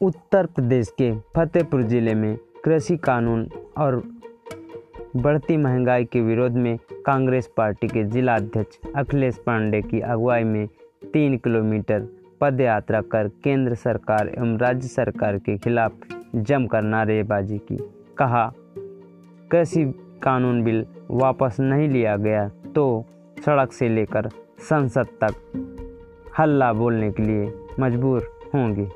उत्तर प्रदेश के फतेहपुर ज़िले में कृषि कानून और बढ़ती महँगाई के विरोध में कांग्रेस पार्टी के जिला अध्यक्ष अखिलेश पांडे की अगुवाई में तीन किलोमीटर पद यात्रा कर केंद्र सरकार एवं राज्य सरकार के खिलाफ जमकर नारेबाजी की। कहा, कृषि कानून बिल वापस नहीं लिया गया तो सड़क से लेकर संसद तक हल्ला बोलने के लिए मजबूर होंगे।